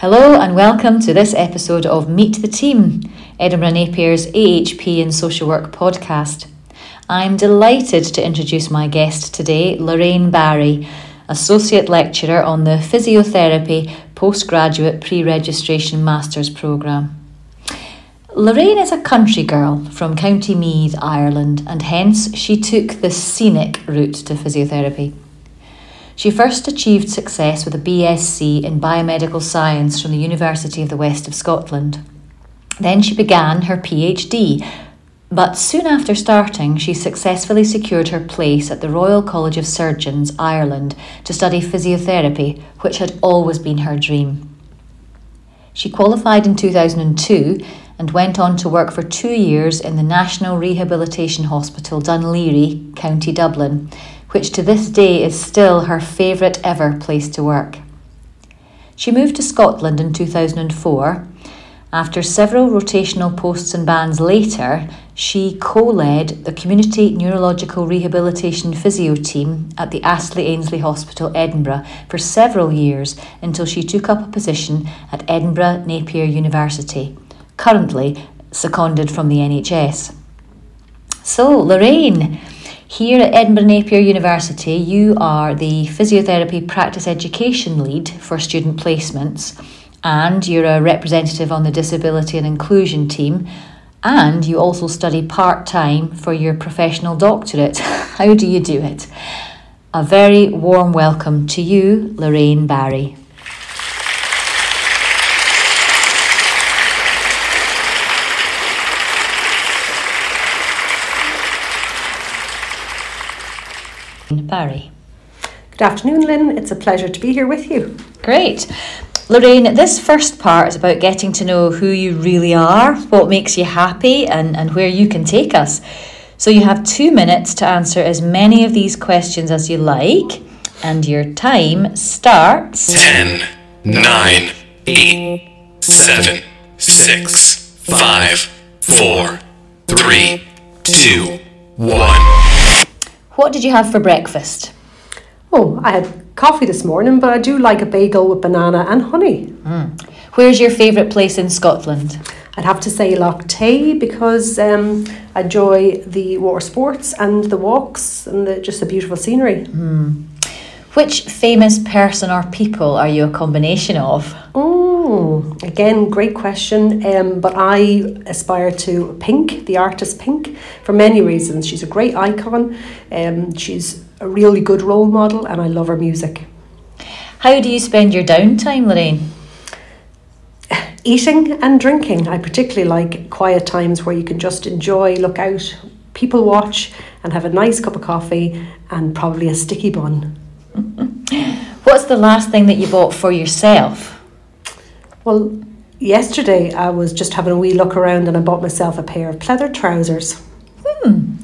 Hello and welcome to this episode of Meet the Team, Edinburgh Napier's AHP and Social Work podcast. I'm delighted to introduce my guest today, Lorraine Barrie, Associate Lecturer on the Physiotherapy Postgraduate Pre Registration Masters Programme. Lorraine is a country girl from County Meath, Ireland, and hence she took the scenic route to physiotherapy. She first achieved success with a BSc in biomedical science from the University of the West of Scotland. Then she began her PhD, but soon after starting, she successfully secured her place at the Royal College of Surgeons, Ireland, to study physiotherapy, which had always been her dream. She qualified in 2002 and went on to work for two years in the National Rehabilitation Hospital, Laoghaire, County Dublin which to this day is still her favourite ever place to work. She moved to Scotland in 2004. After several rotational posts and bands later, she co led the Community Neurological Rehabilitation Physio team at the Astley Ainslie Hospital, Edinburgh, for several years until she took up a position at Edinburgh Napier University, currently seconded from the NHS. So, Lorraine, here at Edinburgh Napier University, you are the physiotherapy practice education lead for student placements, and you're a representative on the disability and inclusion team, and you also study part time for your professional doctorate. How do you do it? A very warm welcome to you, Lorraine Barrie. Barrie. Good afternoon, Lynn. It's a pleasure to be here with you. Great. Lorraine, this first part is about getting to know who you really are, what makes you happy, and, and where you can take us. So you have two minutes to answer as many of these questions as you like, and your time starts. 10, 9, 8, 7, 6, 5, 4, 3, 2, 1. What did you have for breakfast? Oh, I had coffee this morning, but I do like a bagel with banana and honey. Mm. Where's your favourite place in Scotland? I'd have to say Loch Tay because um, I enjoy the water sports and the walks and the, just the beautiful scenery. Mm. Which famous person or people are you a combination of? Oh, again, great question. Um, but I aspire to Pink, the artist Pink, for many reasons. She's a great icon. Um, she's a really good role model, and I love her music. How do you spend your downtime, Lorraine? Eating and drinking. I particularly like quiet times where you can just enjoy, look out, people watch, and have a nice cup of coffee and probably a sticky bun. What's the last thing that you bought for yourself? Well, yesterday I was just having a wee look around and I bought myself a pair of pleather trousers. Hmm.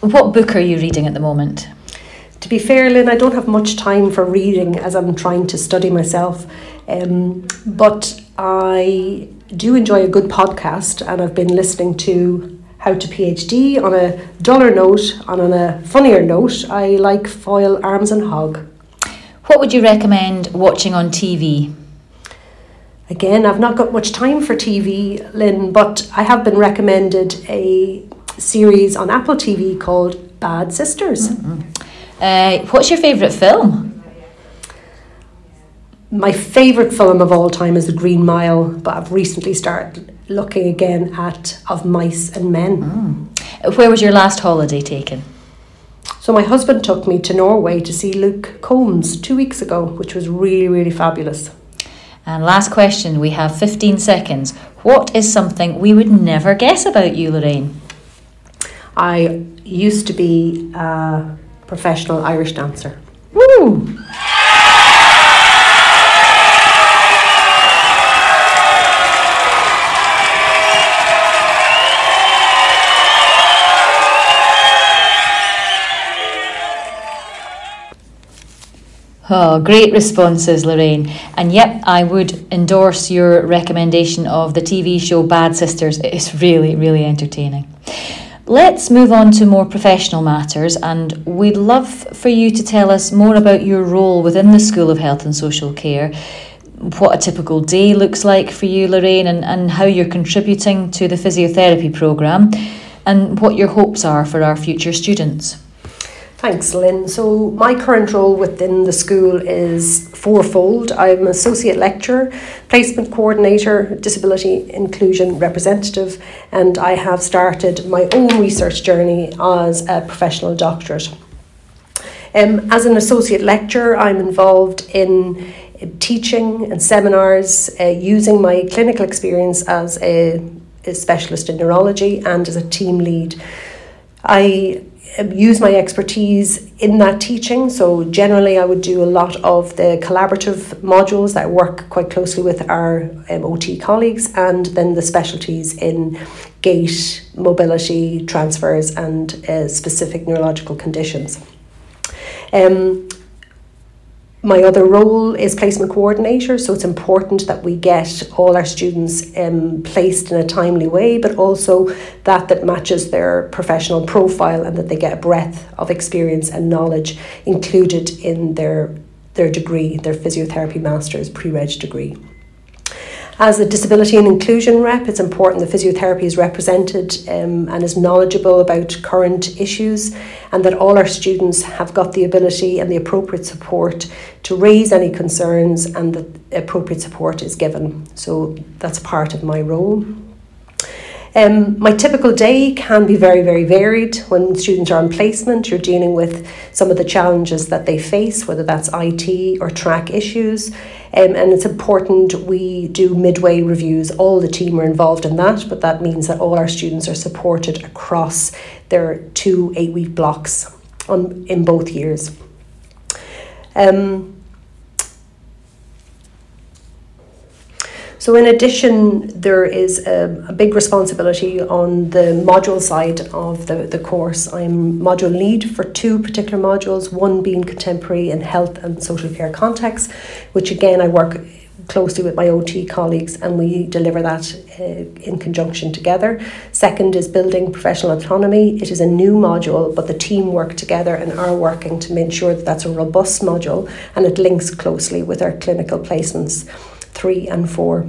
What book are you reading at the moment? To be fair, Lynn, I don't have much time for reading as I'm trying to study myself. Um, but I do enjoy a good podcast and I've been listening to how to PhD on a duller note and on a funnier note. I like Foil Arms and Hog. What would you recommend watching on TV? Again, I've not got much time for TV, Lynn, but I have been recommended a series on Apple TV called Bad Sisters. Mm-hmm. Uh, what's your favourite film? My favourite film of all time is The Green Mile, but I've recently started looking again at Of Mice and Men. Mm. Where was your last holiday taken? So my husband took me to Norway to see Luke Combs two weeks ago, which was really, really fabulous. And last question, we have 15 seconds. What is something we would never guess about you, Lorraine? I used to be a professional Irish dancer. Woo! Oh, great responses, Lorraine. And yep, I would endorse your recommendation of the TV show Bad Sisters. It's really, really entertaining. Let's move on to more professional matters, and we'd love for you to tell us more about your role within the School of Health and Social Care. what a typical day looks like for you, Lorraine, and, and how you're contributing to the physiotherapy programme and what your hopes are for our future students. Thanks, Lynn. So, my current role within the school is fourfold. I'm associate lecturer, placement coordinator, disability inclusion representative, and I have started my own research journey as a professional doctorate. Um, as an associate lecturer, I'm involved in teaching and seminars uh, using my clinical experience as a, a specialist in neurology and as a team lead. I use my expertise in that teaching. So, generally, I would do a lot of the collaborative modules that work quite closely with our um, OT colleagues, and then the specialties in gait, mobility, transfers, and uh, specific neurological conditions. Um, my other role is placement coordinator, so it's important that we get all our students um, placed in a timely way, but also that that matches their professional profile and that they get a breadth of experience and knowledge included in their their degree, their physiotherapy master's pre-reg degree. As a disability and inclusion rep, it's important that physiotherapy is represented um, and is knowledgeable about current issues, and that all our students have got the ability and the appropriate support to raise any concerns, and that appropriate support is given. So that's part of my role. Um, my typical day can be very, very varied. When students are on placement, you're dealing with some of the challenges that they face, whether that's IT or track issues. Um, and it's important we do midway reviews. All the team are involved in that, but that means that all our students are supported across their two eight week blocks on, in both years. Um, So, in addition, there is a, a, big responsibility on the module side of the, the course. I'm module lead for two particular modules, one being contemporary and health and social care context, which again I work closely with my OT colleagues and we deliver that uh, in conjunction together. Second is building professional autonomy. It is a new module, but the team work together and are working to make sure that that's a robust module and it links closely with our clinical placements three and four.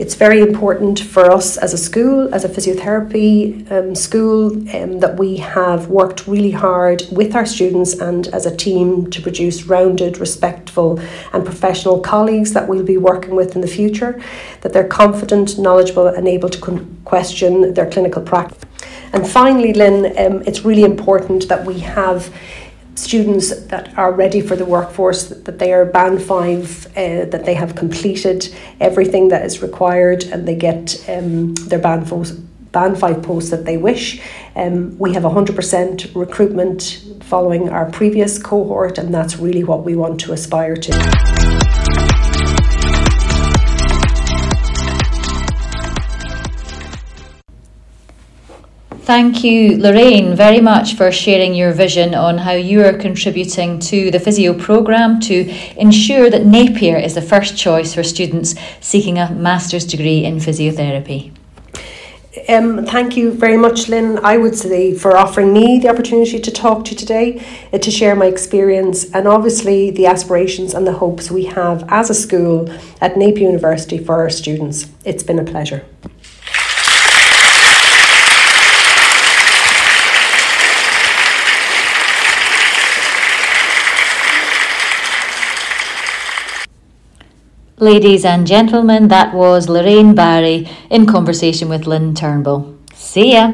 It's very important for us as a school, as a physiotherapy um, school, um, that we have worked really hard with our students and as a team to produce rounded, respectful, and professional colleagues that we'll be working with in the future, that they're confident, knowledgeable, and able to con- question their clinical practice. And finally, Lynn, um, it's really important that we have students that are ready for the workforce, that they are band five, uh, that they have completed everything that is required and they get um, their band, band five posts that they wish. Um, we have 100% recruitment following our previous cohort, and that's really what we want to aspire to. Thank you, Lorraine, very much for sharing your vision on how you are contributing to the physio programme to ensure that Napier is the first choice for students seeking a master's degree in physiotherapy. Um, thank you very much, Lynn. I would say for offering me the opportunity to talk to you today, uh, to share my experience, and obviously the aspirations and the hopes we have as a school at Napier University for our students. It's been a pleasure. Ladies and gentlemen, that was Lorraine Barrie in conversation with Lynn Turnbull. See ya!